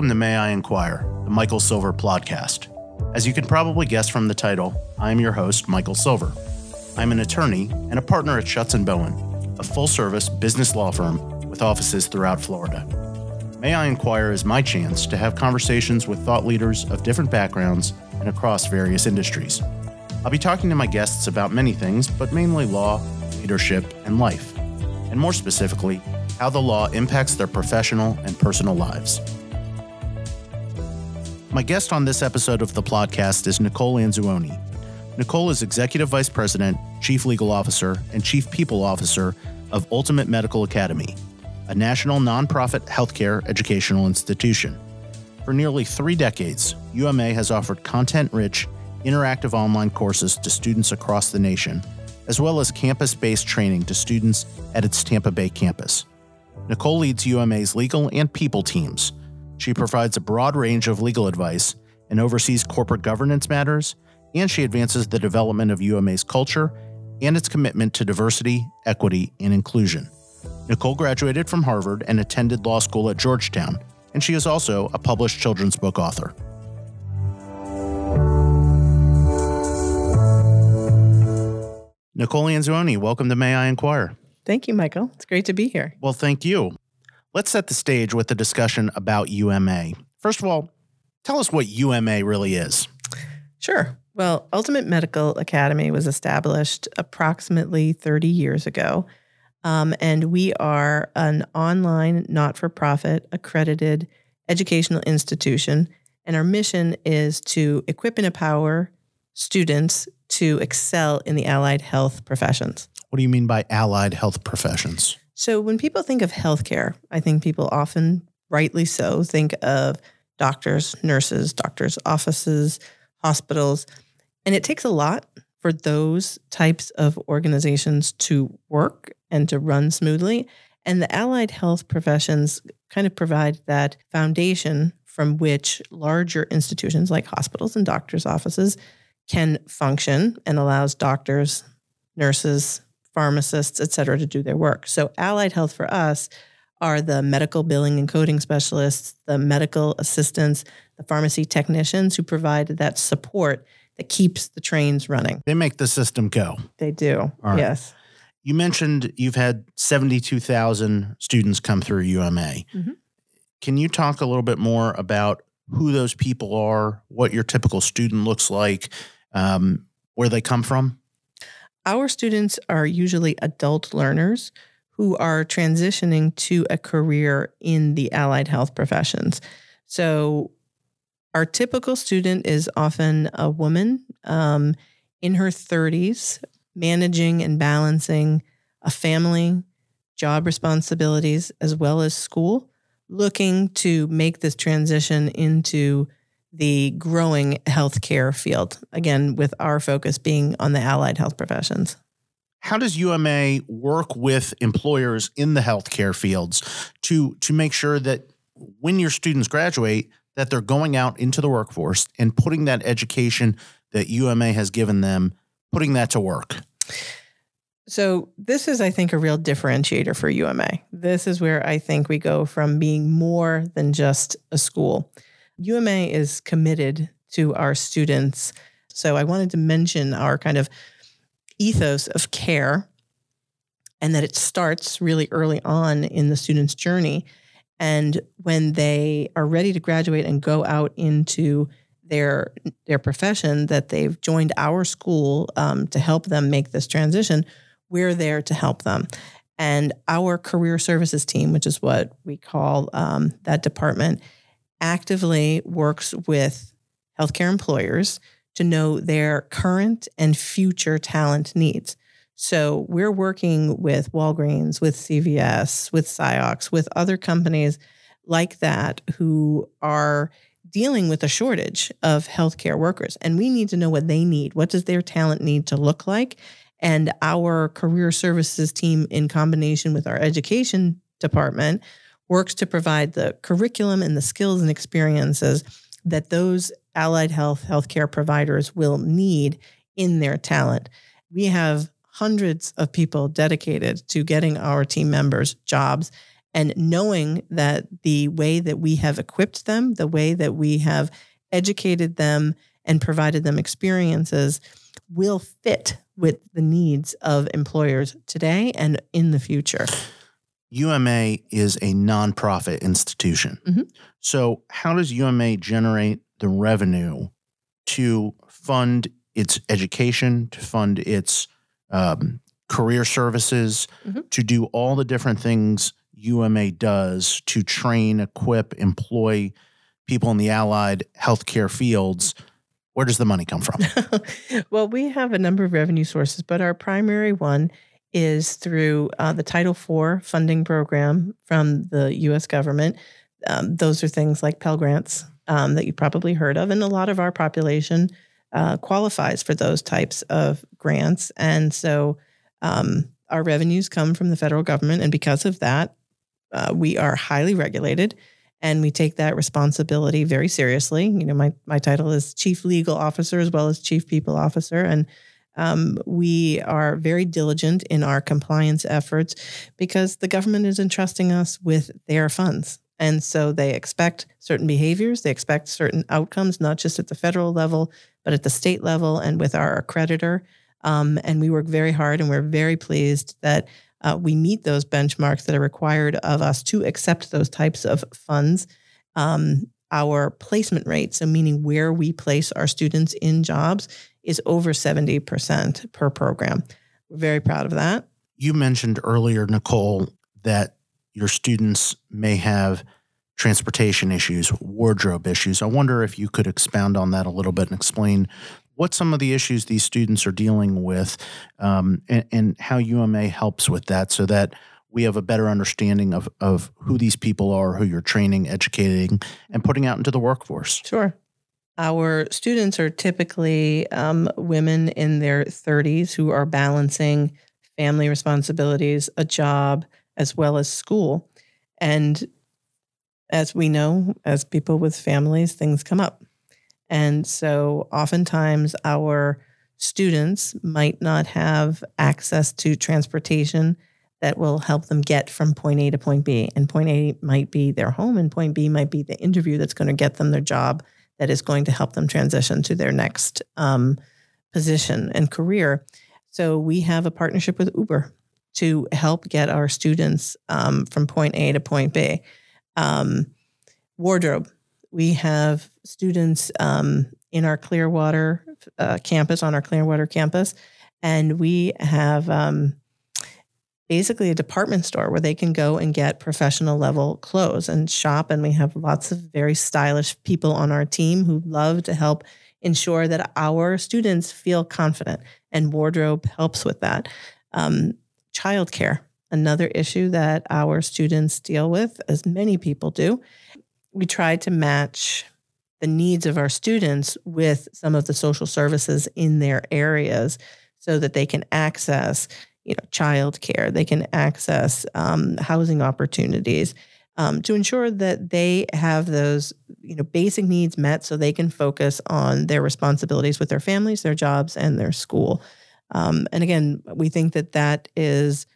Welcome to May I Inquire, the Michael Silver podcast. As you can probably guess from the title, I am your host, Michael Silver. I'm an attorney and a partner at Shutts and Bowen, a full-service business law firm with offices throughout Florida. May I Inquire is my chance to have conversations with thought leaders of different backgrounds and across various industries. I'll be talking to my guests about many things, but mainly law, leadership, and life. And more specifically, how the law impacts their professional and personal lives. My guest on this episode of the podcast is Nicole Anzuoni. Nicole is Executive Vice President, Chief Legal Officer, and Chief People Officer of Ultimate Medical Academy, a national nonprofit healthcare educational institution. For nearly three decades, UMA has offered content rich, interactive online courses to students across the nation, as well as campus based training to students at its Tampa Bay campus. Nicole leads UMA's legal and people teams she provides a broad range of legal advice and oversees corporate governance matters, and she advances the development of UMA's culture and its commitment to diversity, equity, and inclusion. Nicole graduated from Harvard and attended law school at Georgetown, and she is also a published children's book author. Nicole Anzuoni, welcome to May I Inquire. Thank you, Michael. It's great to be here. Well, thank you. Let's set the stage with a discussion about UMA. First of all, tell us what UMA really is. Sure. Well, Ultimate Medical Academy was established approximately 30 years ago. Um, and we are an online, not for profit, accredited educational institution. And our mission is to equip and empower students to excel in the allied health professions. What do you mean by allied health professions? So when people think of healthcare, I think people often, rightly so, think of doctors, nurses, doctors' offices, hospitals. And it takes a lot for those types of organizations to work and to run smoothly. And the allied health professions kind of provide that foundation from which larger institutions like hospitals and doctors' offices can function and allows doctors, nurses, pharmacists, et cetera, to do their work. So, allied health for us are the medical billing and coding specialists, the medical assistants, the pharmacy technicians who provide that support that keeps the trains running. They make the system go. They do. Yes. You mentioned you've had 72,000 students come through UMA. Mm-hmm. Can you talk a little bit more about who those people are, what your typical student looks like, um, where they come from? Our students are usually adult learners who are transitioning to a career in the allied health professions. So, our typical student is often a woman um, in her 30s, managing and balancing a family, job responsibilities, as well as school, looking to make this transition into the growing healthcare field. Again, with our focus being on the allied health professions. How does UMA work with employers in the healthcare fields to to make sure that when your students graduate, that they're going out into the workforce and putting that education that UMA has given them, putting that to work? So, this is, I think, a real differentiator for UMA. This is where I think we go from being more than just a school. UMA is committed to our students. So I wanted to mention our kind of ethos of care and that it starts really early on in the student's journey. And when they are ready to graduate and go out into their their profession, that they've joined our school um, to help them make this transition, we're there to help them. And our career services team, which is what we call um, that department, actively works with healthcare employers to know their current and future talent needs. So we're working with Walgreens, with CVS, with Ciox, with other companies like that who are dealing with a shortage of healthcare workers. And we need to know what they need. What does their talent need to look like? And our career services team, in combination with our education department, works to provide the curriculum and the skills and experiences that those allied health healthcare providers will need in their talent. We have hundreds of people dedicated to getting our team members jobs And knowing that the way that we have equipped them, the way that we have educated them and provided them experiences will fit with the needs of employers today and in the future. UMA is a nonprofit institution. Mhm. So, how does UMA generate the revenue to fund its education, to fund its um, career services, Mhm. to do all the different things UMA does to train, equip, employ people in the allied healthcare fields? Where does the money come from? well, we have a number of revenue sources, but our primary one is through uh, the Title IV funding program from the U.S. government. Um, those are things like Pell Grants um, that you probably heard of, and a lot of our population uh, qualifies for those types of grants. And so um, our revenues come from the federal government, and because of that, uh, we are highly regulated and we take that responsibility very seriously. You know, my my title is chief legal officer as well as chief people officer, and um, we are very diligent in our compliance efforts because the government is entrusting us with their funds. And so they expect certain behaviors, they expect certain outcomes, not just at the federal level, but at the state level and with our accreditor. Um, and we work very hard, and we're very pleased that uh, we meet those benchmarks that are required of us to accept those types of funds. Um, our placement rate, so meaning where we place our students in jobs, is over 70% per program. We're very proud of that. You mentioned earlier, Nicole, that your students may have transportation issues, wardrobe issues. I wonder if you could expound on that a little bit and explain what some of the issues these students are dealing with um, and, and how UMA helps with that so that we have a better understanding of, of who these people are, who you're training, educating, and putting out into the workforce. Sure. Our students are typically um, women in their 30s who are balancing family responsibilities, a job, as well as school. And as we know, as people with families, things come up. And so oftentimes our students might not have access to transportation that will help them get from point A to point B. And point A might be their home, and point B might be the interview that's going to get them their job that is going to help them transition to their next um, position and career. So we have a partnership with Uber to help get our students um, from point A to point B. Um, wardrobe. We have students um, in our Clearwater uh, campus, on our Clearwater campus, and we have um, basically a department store where they can go and get professional level clothes and shop. And we have lots of very stylish people on our team who love to help ensure that our students feel confident, and wardrobe helps with that. Um, childcare, another issue that our students deal with, as many people do. We try to match the needs of our students with some of the social services in their areas so that they can access you know childcare they can access um, housing opportunities um, to ensure that they have those you know basic needs met so they can focus on their responsibilities with their families their jobs and their school. Um, and again we think that that is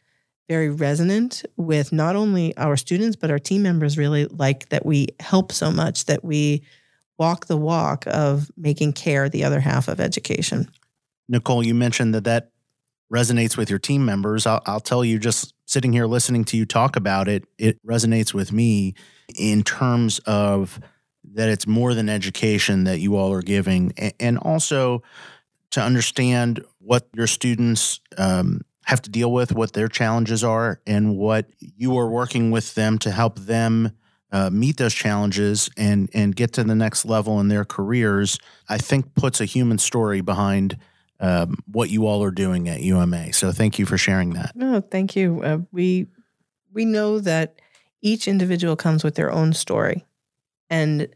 very resonant with not only our students but our team members really like that we help so much that we walk the walk of making care the other half of education. Nicole, you mentioned that that resonates with your team members. I'll, I'll tell you, just sitting here listening to you talk about it, it resonates with me in terms of that it's more than education that you all are giving, and, also to understand what your students um, have to deal with, what their challenges are, and what you are working with them to help them uh, meet those challenges and and get to the next level in their careers. I think puts a human story behind um, what you all are doing at UMA. So thank you for sharing that. No, thank you. Uh, we we know that each individual comes with their own story, and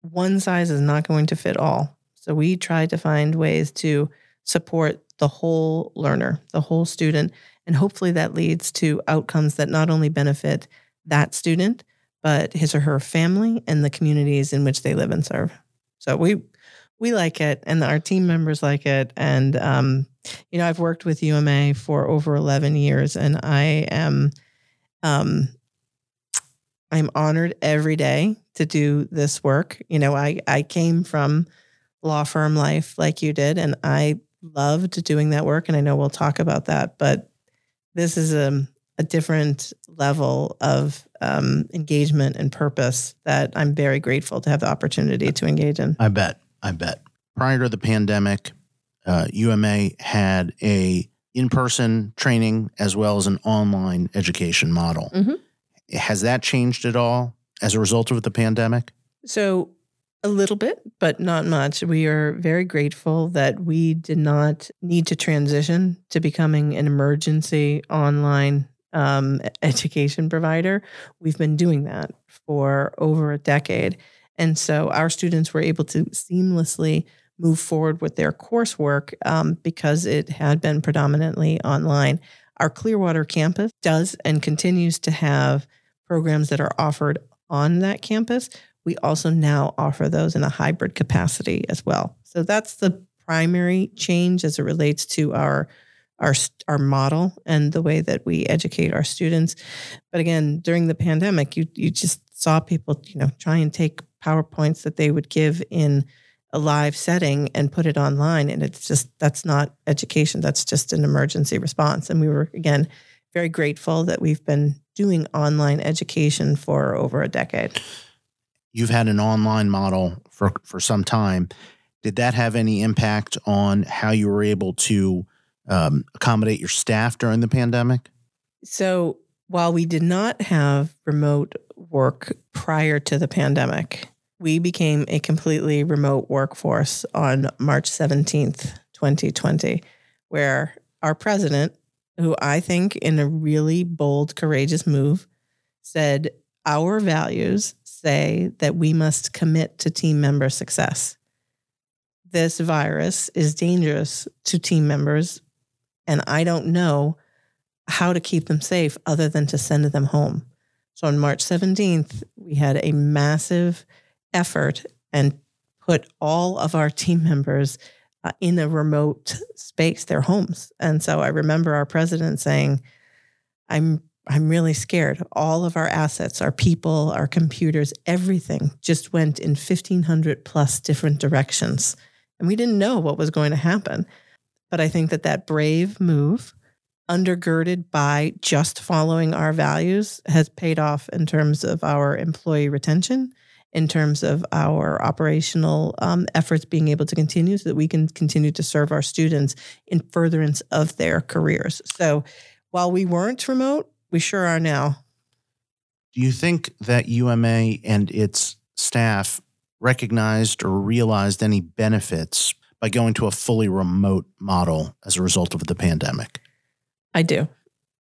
one size is not going to fit all. So we try to find ways to support the whole learner, the whole student, and hopefully that leads to outcomes that not only benefit that student, but his or her family and the communities in which they live and serve. So we we like it, and our team members like it, and um, you know, I've worked with UMA for over 11 years, and I am um, I'm honored every day to do this work. You know, I, I came from law firm life like you did, and I loved doing that work. And I know we'll talk about that, but this is a, a different level of um, engagement and purpose that I'm very grateful to have the opportunity to engage in. I bet. I bet. Prior to the pandemic, uh, UMA had a in-person training as well as an online education model. Mhm. Has that changed at all as a result of the pandemic? So, a little bit, but not much. We are very grateful that we did not need to transition to becoming an emergency online um, education provider. We've been doing that for over a decade. And so our students were able to seamlessly move forward with their coursework um, because it had been predominantly online. Our Clearwater campus does and continues to have programs that are offered on that campus we also now offer those in a hybrid capacity as well. So that's the primary change as it relates to our our our model and the way that we educate our students. But again, during the pandemic, you you just saw people, you know, try and take PowerPoints that they would give in a live setting and put it online and it's just that's not education, that's just an emergency response. And we were again very grateful that we've been doing online education for over a decade. You've had an online model for, for some time. Did that have any impact on how you were able to um, accommodate your staff during the pandemic? So while we did not have remote work prior to the pandemic, we became a completely remote workforce on March 17th, 2020, where our president, who I think in a really bold, courageous move, said, Our values say that we must commit to team member success. This virus is dangerous to team members, and I don't know how to keep them safe other than to send them home. So on March 17th, we had a massive effort and put all of our team members uh, in a remote space, their homes. And so I remember our president saying, I'm I'm really scared. All of our assets, our people, our computers, everything just went in 1500 plus different directions. And we didn't know what was going to happen. But I think that that brave move undergirded by just following our values has paid off in terms of our employee retention, in terms of our operational um, efforts being able to continue so that we can continue to serve our students in furtherance of their careers. So while we weren't remote, we sure are now. Do you think that UMA and its staff recognized or realized any benefits by going to a fully remote model as a result of the pandemic? I do.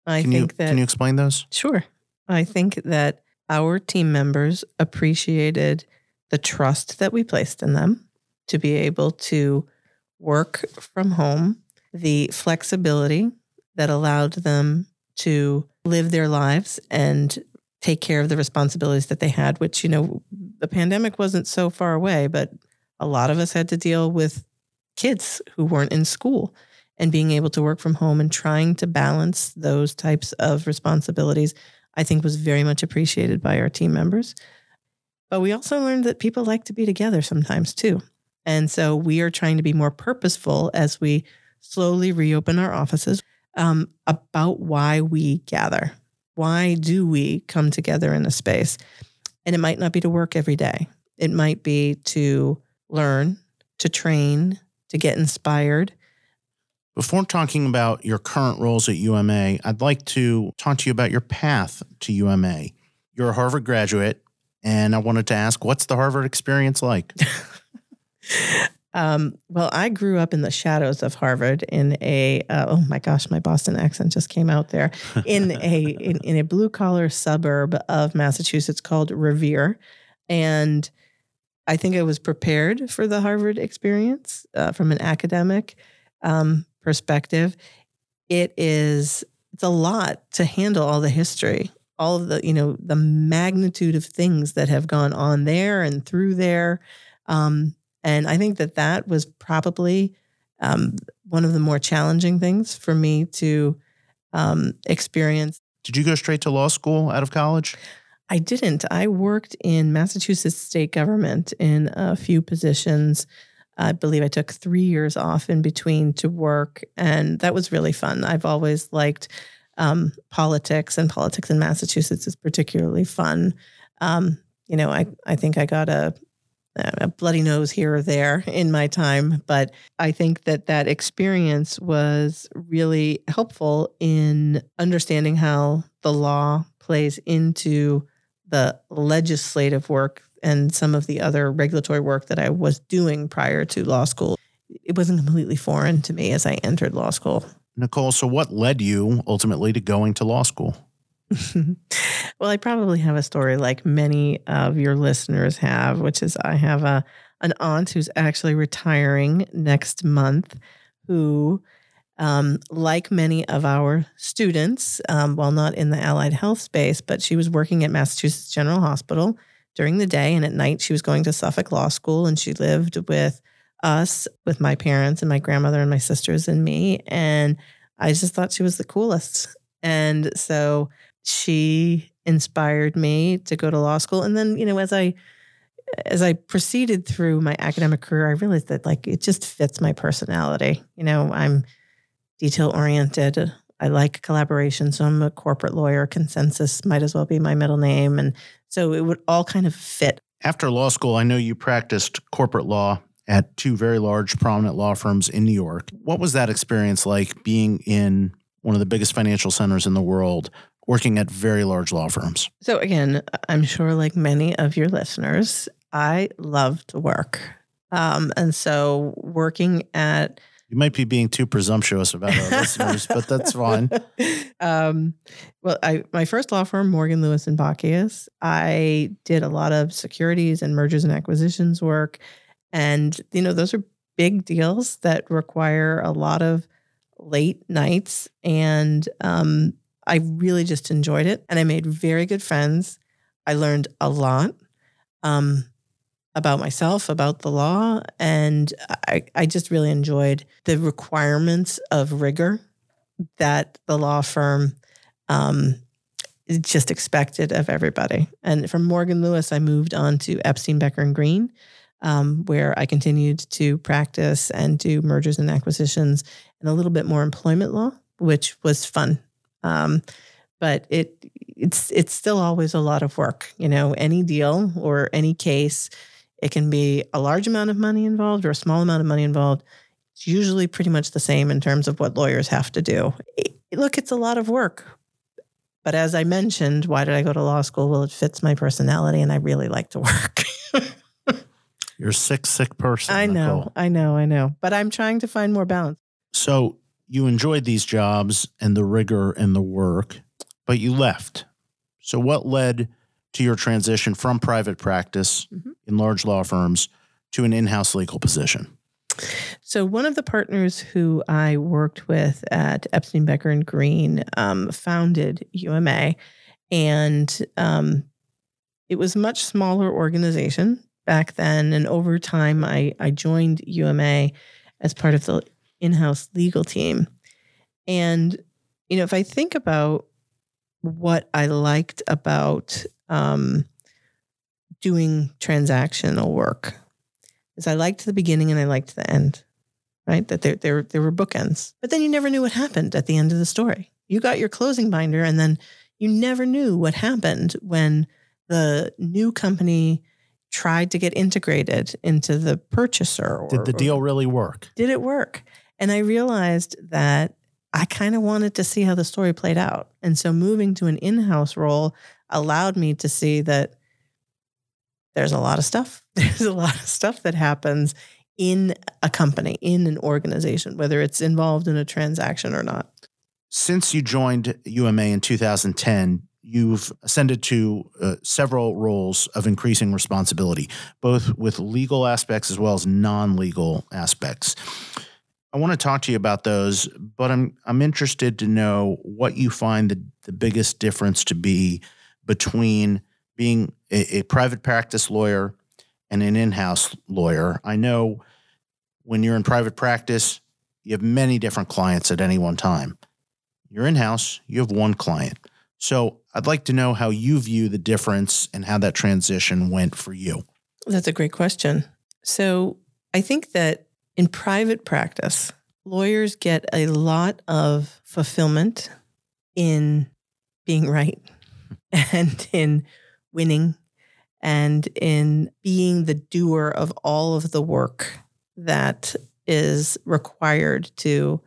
I can think you that can you explain those? Sure. I think that our team members appreciated the trust that we placed in them to be able to work from home, the flexibility that allowed them to live their lives and take care of the responsibilities that they had, which, you know, the pandemic wasn't so far away, but a lot of us had to deal with kids who weren't in school and being able to work from home and trying to balance those types of responsibilities, I think was very much appreciated by our team members. But we also learned that people like to be together sometimes too. And so we are trying to be more purposeful as we slowly reopen our offices um, about why we gather. Why do we come together in a space? And it might not be to work every day, it might be to learn, to train, to get inspired. Before talking about your current roles at UMA, I'd like to talk to you about your path to UMA. You're a Harvard graduate, and I wanted to ask, what's the Harvard experience like? Um, well, I grew up in the shadows of Harvard in a uh, oh my gosh, my Boston accent just came out there in a in, in a blue collar suburb of Massachusetts called Revere, and I think I was prepared for the Harvard experience uh, from an academic um, perspective. It is it's a lot to handle all the history, all of the you know the magnitude of things that have gone on there and through there. Um, and I think that that was probably um, one of the more challenging things for me to um, experience. Did you go straight to law school out of college? I didn't. I worked in Massachusetts state government in a few positions. I believe I took three years off in between to work, and that was really fun. I've always liked um, politics, and politics in Massachusetts is particularly fun. Um, you know, I, I think I got a, a bloody nose here or there in my time, but I think that that experience was really helpful in understanding how the law plays into the legislative work and some of the other regulatory work that I was doing prior to law school. It wasn't completely foreign to me as I entered law school. Nicole, so what led you ultimately to going to law school? well, I probably have a story like many of your listeners have, which is I have a an aunt who's actually retiring next month, who, um, like many of our students, um, while not in the allied health space, but she was working at Massachusetts General Hospital during the day, and at night she was going to Suffolk Law School, and she lived with us, with my parents and my grandmother and my sisters and me, and I just thought she was the coolest. And so she inspired me to go to law school. And then, you know, as I as I proceeded through my academic career, I realized that like it just fits my personality. You know, I'm detail oriented. I like collaboration. So I'm a corporate lawyer. Consensus might as well be my middle name. And so it would all kind of fit. After law school, I know you practiced corporate law at two very large, prominent law firms in New York. What was that experience like being in one of the biggest financial centers in the world, working at very large law firms? So, again, I'm sure, like many of your listeners, I love to work. Um, and so, working at you might be being too presumptuous about our listeners, but that's fine. Um, well, I my first law firm, Morgan Lewis and Bockius, I did a lot of securities and mergers and acquisitions work, and you know those are big deals that require a lot of late nights, and um, I really just enjoyed it, and I made very good friends. I learned a lot um, about myself, about the law, and I, I just really enjoyed the requirements of rigor that the law firm um, just expected of everybody. And from Morgan Lewis, I moved on to Epstein, Becker, and Green, um, where I continued to practice and do mergers and acquisitions and a little bit more employment law, which was fun. Um, but it it's it's still always a lot of work. You know, any deal or any case, it can be a large amount of money involved or a small amount of money involved. It's usually pretty much the same in terms of what lawyers have to do. It, look, it's a lot of work. But as I mentioned, why did I go to law school? Well, it fits my personality and I really like to work. You're a sick, sick person. I know, Nicole. I know, I know. But I'm trying to find more balance. So you enjoyed these jobs and the rigor and the work, but you left. So what led to your transition from private practice mm-hmm. in large law firms to an in-house legal position? So one of the partners who I worked with at Epstein Becker and Green um, founded UMA, and um, it was a much smaller organization back then. And over time, I, I joined UMA as part of the in house legal team. And, you know, if I think about what I liked about um, doing transactional work, is I liked the beginning and I liked the end, right? That there, there, there were bookends. But then you never knew what happened at the end of the story. You got your closing binder and then you never knew what happened when the new company tried to get integrated into the purchaser. Or, did the deal really work? Did it work? And I realized that I kind of wanted to see how the story played out. And so moving to an in house role allowed me to see that there's a lot of stuff. There's a lot of stuff that happens in a company, in an organization, whether it's involved in a transaction or not. Since you joined UMA in 2010, you've ascended to uh, several roles of increasing responsibility, both with legal aspects as well as non-legal aspects. I want to talk to you about those, but I'm I'm interested to know what you find the, the biggest difference to be between being a, a private practice lawyer and an in-house lawyer. I know when you're in private practice, you have many different clients at any one time. You're in-house, you have one client. So I'd like to know how you view the difference and how that transition went for you. That's a great question. So I think that in private practice, lawyers get a lot of fulfillment in being right and in winning and in being the doer of all of the work that is required to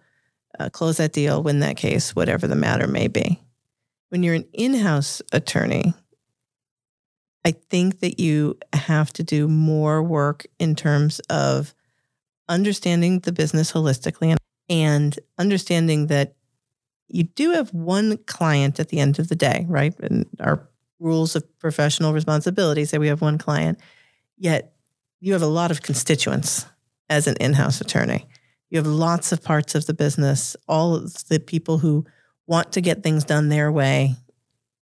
uh, close that deal, win that case, whatever the matter may be. When you're an in house attorney, I think that you have to do more work in terms of understanding the business holistically and, and understanding that you do have one client at the end of the day, right? And our rules of professional responsibility say we have one client, yet you have a lot of constituents as an in house attorney. You have lots of parts of the business, all the people who want to get things done their way.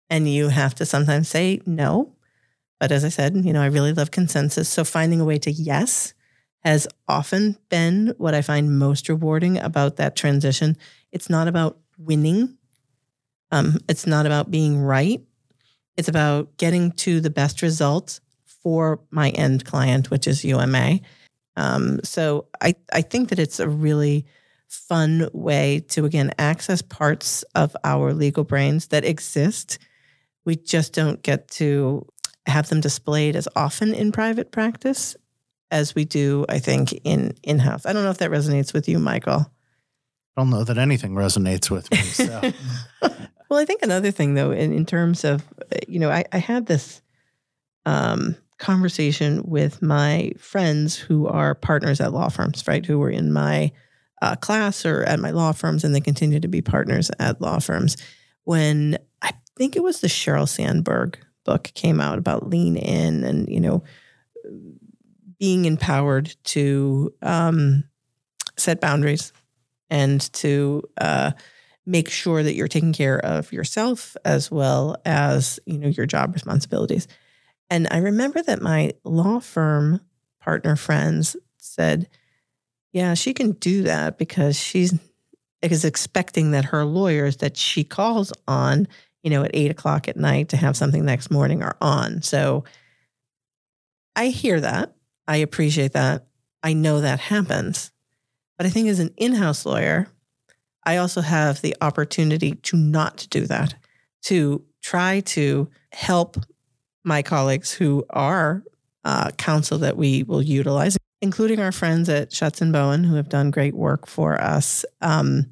And you have to sometimes say no. But as I said, you know, I really love consensus. So finding a way to yes has often been what I find most rewarding about that transition. It's not about winning, um, it's not about being right. It's about getting to the best results for my end client, which is UMA. Um, so I, I think that it's a really fun way to, again, access parts of our legal brains that exist. We just don't get to have them displayed as often in private practice as we do, I think, in in house. I don't know if that resonates with you, Michael. I don't know that anything resonates with me. So. well, I think another thing, though, in, in terms of, you know, I, I had this um, conversation with my friends who are partners at law firms, right? Who were in my uh, class or at my law firms, and they continue to be partners at law firms. When I think it was the Sheryl Sandberg book came out about lean in and, you know, being empowered to um, set boundaries and to uh, make sure that you're taking care of yourself as well as you know your job responsibilities. And I remember that my law firm partner friends said, yeah, she can do that because she's is expecting that her lawyers that she calls on, you know, at eight o'clock at night to have something next morning are on. So I hear that. I appreciate that. I know that happens. But I think as an in house lawyer, I also have the opportunity to not do that, to try to help my colleagues who are uh, counsel that we will utilize, including our friends at Shutts and Bowen who have done great work for us. Um,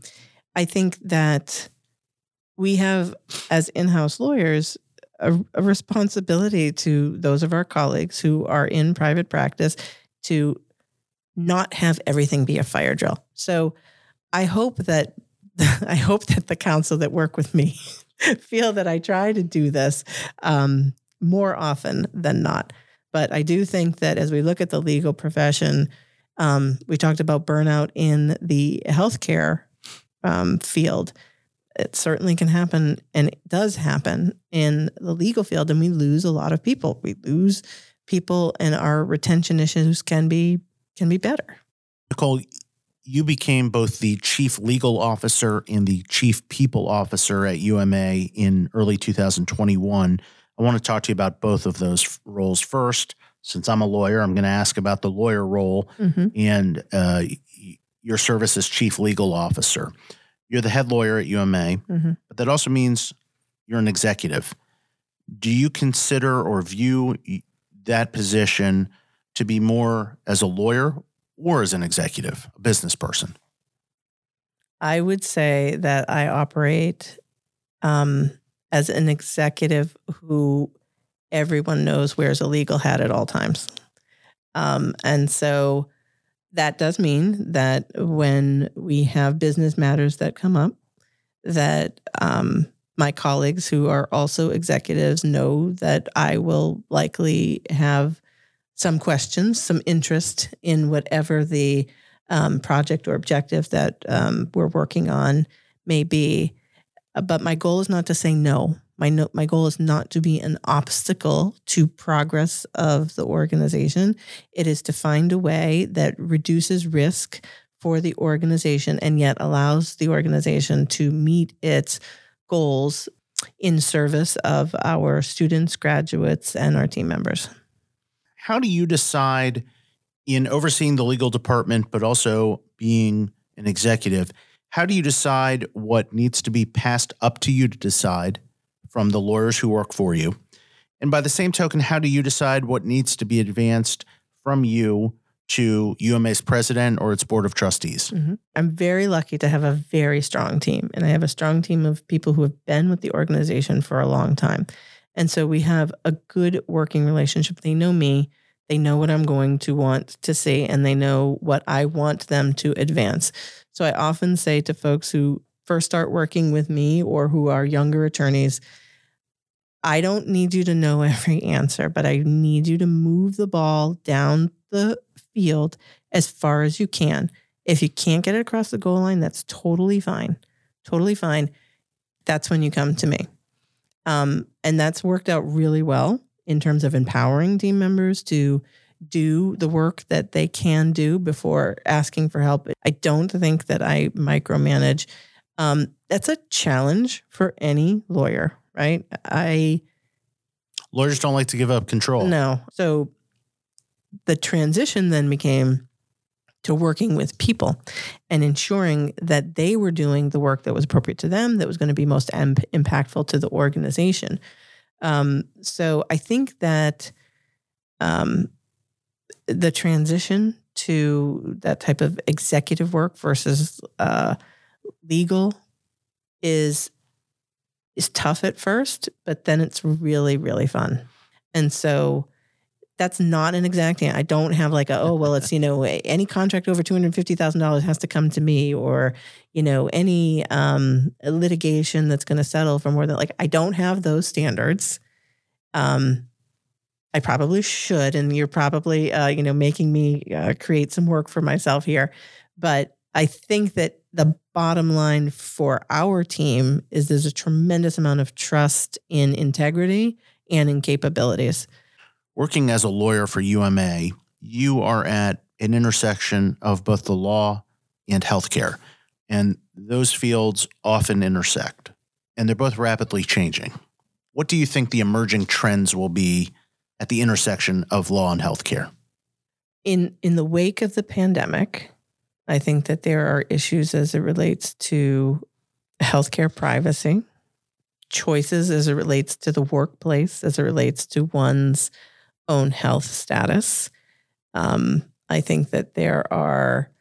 I think that we have, as in house lawyers, a, a, responsibility to those of our colleagues who are in private practice to not have everything be a fire drill. So I hope that I hope that the counsel that work with me feel that I try to do this um, more often than not. But I do think that as we look at the legal profession, um, we talked about burnout in the healthcare um, field. It certainly can happen, and it does happen in the legal field, and we lose a lot of people. We lose people, and our retention issues can be can be better. Nicole, you became both the chief legal officer and the chief people officer at UMA in early 2021. I want to talk to you about both of those roles first. Since I'm a lawyer, I'm going to ask about the lawyer role mm-hmm. and uh, your service as chief legal officer. You're the head lawyer at UMA, mm-hmm. but that also means you're an executive. Do you consider or view that position to be more as a lawyer or as an executive, a business person? I would say that I operate um, as an executive who everyone knows wears a legal hat at all times. Um, and so that does mean that when we have business matters that come up, that um, my colleagues who are also executives know that I will likely have some questions, some interest in whatever the um, project or objective that um, we're working on may be. But my goal is not to say no. My no, my goal is not to be an obstacle to progress of the organization. It is to find a way that reduces risk for the organization and yet allows the organization to meet its goals in service of our students, graduates, and our team members. How do you decide in overseeing the legal department, but also being an executive? How do you decide what needs to be passed up to you to decide from the lawyers who work for you? And by the same token, how do you decide what needs to be advanced from you to UMA's president or its board of trustees? Mm-hmm. I'm very lucky to have a very strong team, and I have a strong team of people who have been with the organization for a long time. And so we have a good working relationship. They know me, they know what I'm going to want to see, and they know what I want them to advance. So I often say to folks who first start working with me or who are younger attorneys, I don't need you to know every answer, but I need you to move the ball down the field as far as you can. If you can't get it across the goal line, that's totally fine. Totally fine. That's when you come to me. Um, and that's worked out really well in terms of empowering team members to do the work that they can do before asking for help. I don't think that I micromanage. Um, that's a challenge for any lawyer, right? I lawyers don't like to give up control. No. So the transition then became to working with people and ensuring that they were doing the work that was appropriate to them, that was going to be most imp- impactful to the organization. Um, so I think that um, the transition to that type of executive work versus uh, legal is is tough at first, but then it's really really fun. And so that's not an exact answer. I don't have like a oh well it's you know any contract over two hundred fifty thousand dollars has to come to me or you know any um, litigation that's going to settle for more than like I don't have those standards. Um, I probably should, and you're probably, uh, you know, making me uh, create some work for myself here. But I think that the bottom line for our team is there's a tremendous amount of trust in integrity and in capabilities. Working as a lawyer for UMA, you are at an intersection of both the law and healthcare, and those fields often intersect, and they're both rapidly changing. What do you think the emerging trends will be at the intersection of law and healthcare? In in the wake of the pandemic, I think that there are issues as it relates to healthcare privacy, choices as it relates to the workplace, as it relates to one's own health status. Um, I think that there are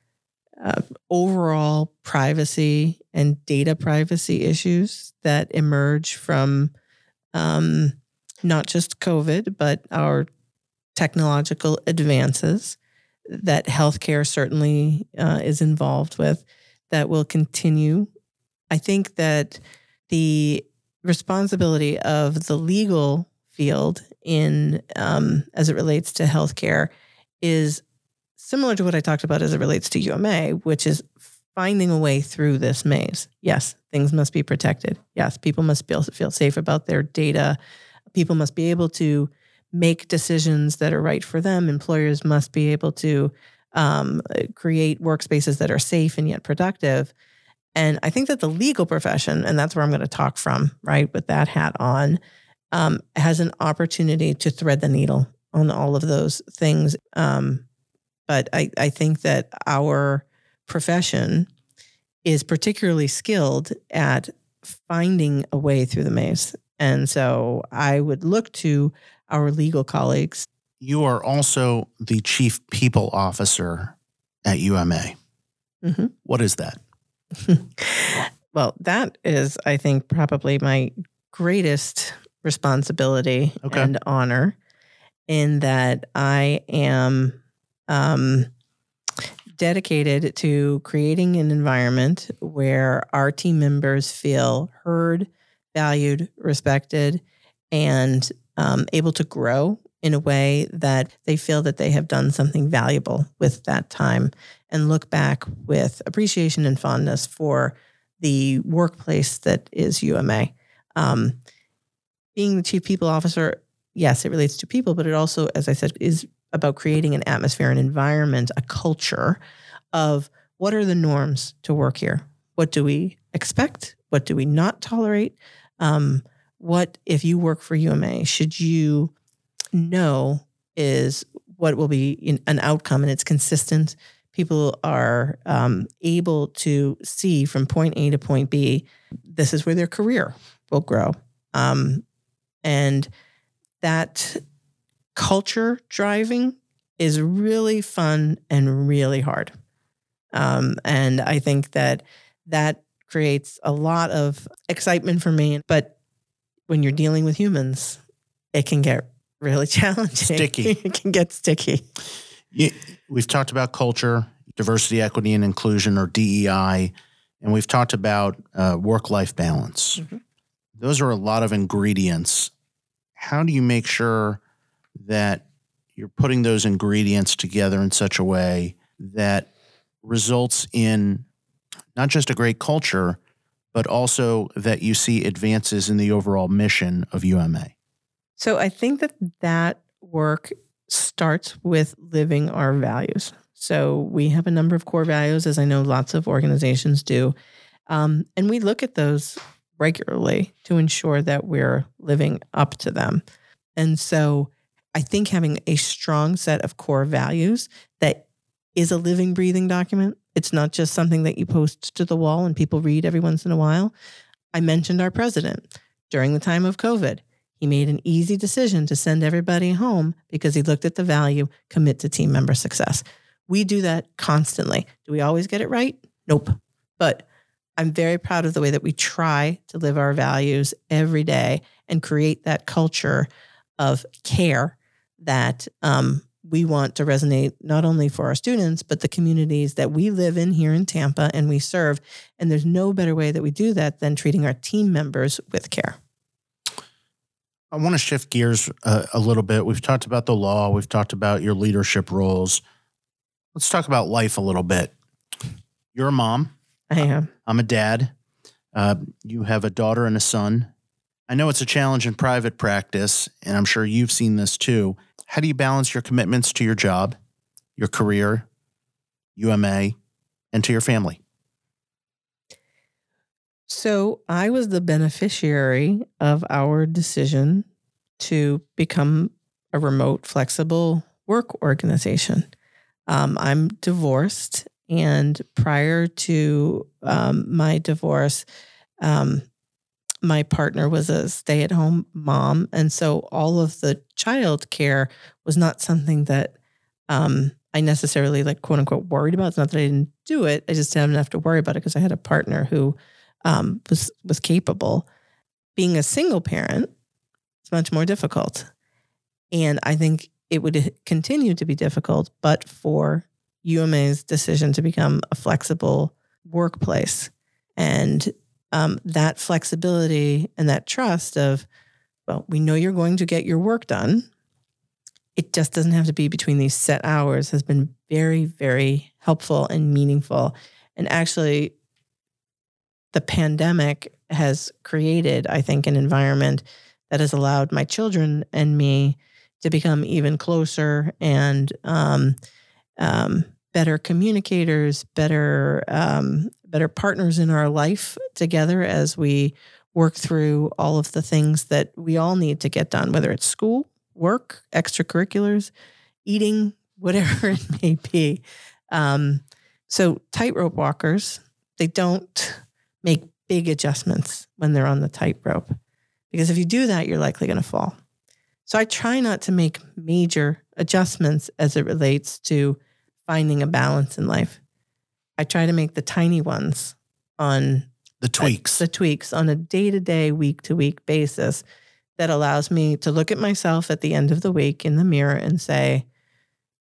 uh, overall privacy and data privacy issues that emerge from um, not just COVID, but our technological advances that healthcare certainly uh, is involved with that will continue. I think that the responsibility of the legal field in um, as it relates to healthcare is similar to what I talked about as it relates to UMA, which is finding a way through this maze. Yes, things must be protected. Yes, people must feel, feel safe about their data people must be able to make decisions that are right for them. Employers must be able to um, create workspaces that are safe and yet productive. And I think that the legal profession, and that's where I'm going to talk from, right, with that hat on, um, has an opportunity to thread the needle on all of those things. Um, but I, I think that our profession is particularly skilled at finding a way through the maze. And so I would look to our legal colleagues. You are also the chief people officer at UMA. Mm-hmm. What is that? well, that is, I think, probably my greatest responsibility okay. and honor in that I am um, dedicated to creating an environment where our team members feel heard, valued, respected, and um, able to grow in a way that they feel that they have done something valuable with that time and look back with appreciation and fondness for the workplace that is UMA. Um, being the chief people officer, yes, it relates to people, but it also, as I said, is about creating an atmosphere, an environment, a culture of what are the norms to work here? What do we expect? What do we not tolerate? Um, what if you work for UMA should you know is what will be an outcome and it's consistent. People are um, able to see from point A to point B. This is where their career will grow, um, and that culture driving is really fun and really hard. Um, and I think that that creates a lot of excitement for me. But when you're dealing with humans, it can get really challenging. Sticky. it can get sticky. We've talked about culture, diversity, equity, and inclusion, or DEI, and we've talked about uh, work life balance. Mm-hmm. Those are a lot of ingredients. How do you make sure that you're putting those ingredients together in such a way that results in not just a great culture, but also that you see advances in the overall mission of UMA? So I think that that work starts with living our values. So we have a number of core values, as I know lots of organizations do. Um, and we look at those regularly to ensure that we're living up to them. And so I think having a strong set of core values that is a living, breathing document. It's not just something that you post to the wall and people read every once in a while. I mentioned our president during the time of COVID. He made an easy decision to send everybody home because he looked at the value, commit to team member success. We do that constantly. Do we always get it right? Nope. But I'm very proud of the way that we try to live our values every day and create that culture of care that um, we want to resonate not only for our students, but the communities that we live in here in Tampa and we serve. And there's no better way that we do that than treating our team members with care. I want to shift gears a, a little bit. We've talked about the law, we've talked about your leadership roles. Let's talk about life a little bit. You're a mom. I am. I'm a dad. Uh, you have a daughter and a son. I know it's a challenge in private practice, and I'm sure you've seen this too. How do you balance your commitments to your job, your career, UMA, and to your family? So I was the beneficiary of our decision to become a remote, flexible work organization. Um, I'm divorced, and prior to um, my divorce, um, my partner was a stay at home mom. And so all of the child care was not something that um, I necessarily like quote unquote worried about. It's not that I didn't do it. I just didn't have to worry about it because I had a partner who um, was was capable. Being a single parent, it's much more difficult. And I think it would continue to be difficult, but for UMA's decision to become a flexible workplace. And um, that flexibility and that trust of, well, we know you're going to get your work done. It just doesn't have to be between these set hours has been very, very helpful and meaningful. And actually, the pandemic has created, I think, an environment that has allowed my children and me to become even closer and um, um, better communicators, better um, better partners in our life together as we work through all of the things that we all need to get done, whether it's school, work, extracurriculars, eating, whatever it may be. Um, so tightrope walkers, they don't make big adjustments when they're on the tightrope because if you do that, you're likely going to fall. So I try not to make major adjustments as it relates to finding a balance in life. I try to make the tiny ones on the tweaks, the tweaks on a day to day, week to week basis that allows me to look at myself at the end of the week in the mirror and say,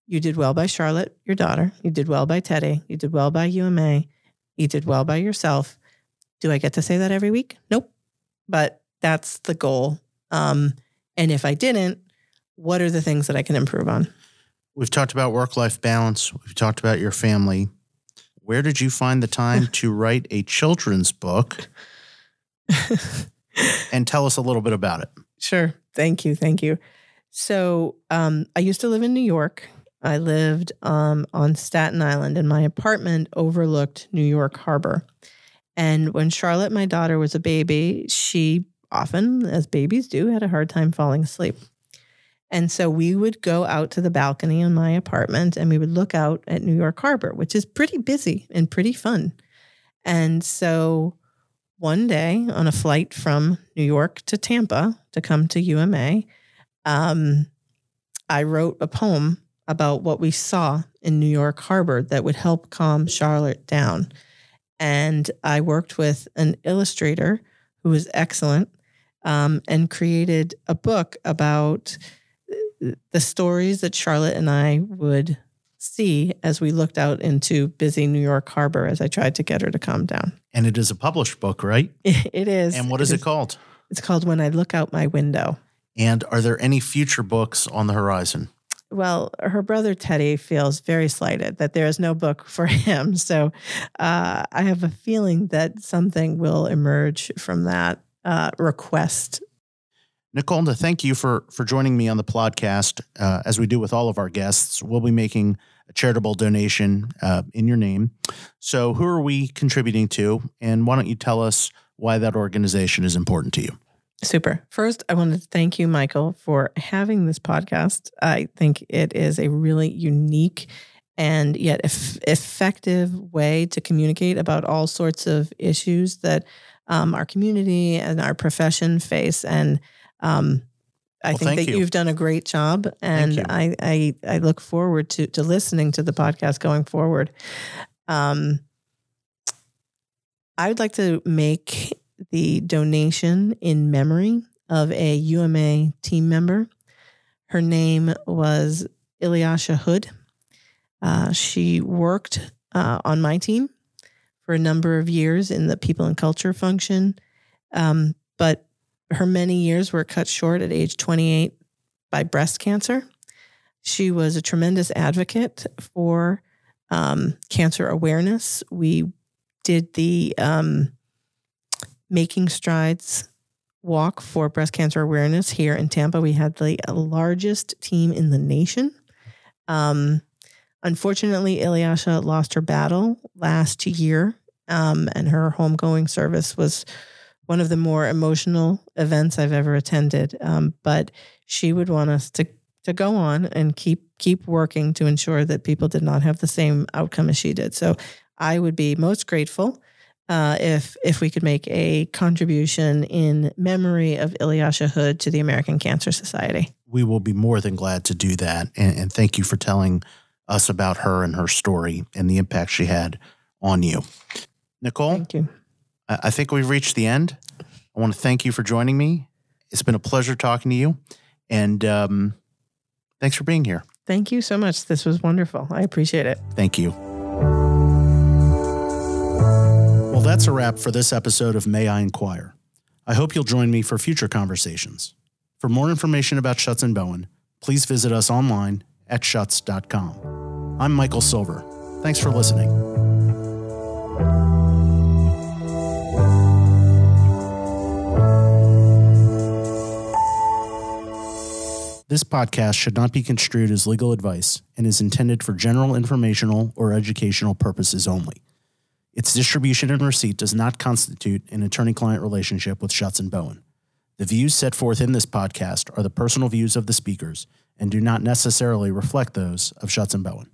You did well by Charlotte, your daughter. You did well by Teddy. You did well by UMA. You did well by yourself. Do I get to say that every week? Nope. But that's the goal. Um, and if I didn't, what are the things that I can improve on? We've talked about work life balance. We've talked about your family. Where did you find the time to write a children's book? and tell us a little bit about it. Sure. Thank you. Thank you. So, um, I used to live in New York. I lived um, on Staten Island, and my apartment overlooked New York Harbor. And when Charlotte, my daughter, was a baby, she often, as babies do, had a hard time falling asleep. And so we would go out to the balcony in my apartment and we would look out at New York Harbor, which is pretty busy and pretty fun. And so one day on a flight from New York to Tampa to come to UMA, um, I wrote a poem about what we saw in New York Harbor that would help calm Charlotte down. And I worked with an illustrator who was excellent um, and created a book about the stories that Charlotte and I would see as we looked out into busy New York Harbor as I tried to get her to calm down. And it is a published book, right? it is. And what is it, it is, called? It's called When I Look Out My Window. And are there any future books on the horizon? Well, her brother Teddy feels very slighted that there is no book for him. So uh, I have a feeling that something will emerge from that uh, request Nicole, thank you for for joining me on the podcast. Uh, as we do with all of our guests, we'll be making a charitable donation uh, in your name. So, who are we contributing to, and why don't you tell us why that organization is important to you? Super. First, I want to thank you, Michael, for having this podcast. I think it is a really unique and yet effective way to communicate about all sorts of issues that um, our community and our profession face. And um, I well, think that you. have done a great job, and I, I, I look forward to to listening to the podcast going forward. Um, I would like to make the donation in memory of a UMA team member. Her name was Ilyasha Hood. Uh, she worked uh, on my team for a number of years in the people and culture function, um, but her many years were cut short at age 28 by breast cancer. She was a tremendous advocate for um, cancer awareness. We did the um, Making Strides walk for breast cancer awareness here in Tampa. We had the largest team in the nation. Um, unfortunately, Ilyasha lost her battle last year, um, and her homegoing service was one of the more emotional events I've ever attended. Um, but she would want us to to go on and keep keep working to ensure that people did not have the same outcome as she did. So I would be most grateful uh, if if we could make a contribution in memory of Ilyasha Hood to the American Cancer Society. We will be more than glad to do that, and, and thank you for telling us about her and her story and the impact she had on you, Nicole. Thank you. I think we've reached the end. I want to thank you for joining me. It's been a pleasure talking to you. And um, thanks for being here. Thank you so much. This was wonderful. I appreciate it. Thank you. Well, that's a wrap for this episode of May I Inquire. I hope you'll join me for future conversations. For more information about Shutts and Bowen, please visit us online at shutts.com. I'm Michael Silver. Thanks for listening. This podcast should not be construed as legal advice and is intended for general informational or educational purposes only. Its distribution and receipt does not constitute an attorney client relationship with Shutts and Bowen. The views set forth in this podcast are the personal views of the speakers and do not necessarily reflect those of Shutts and Bowen.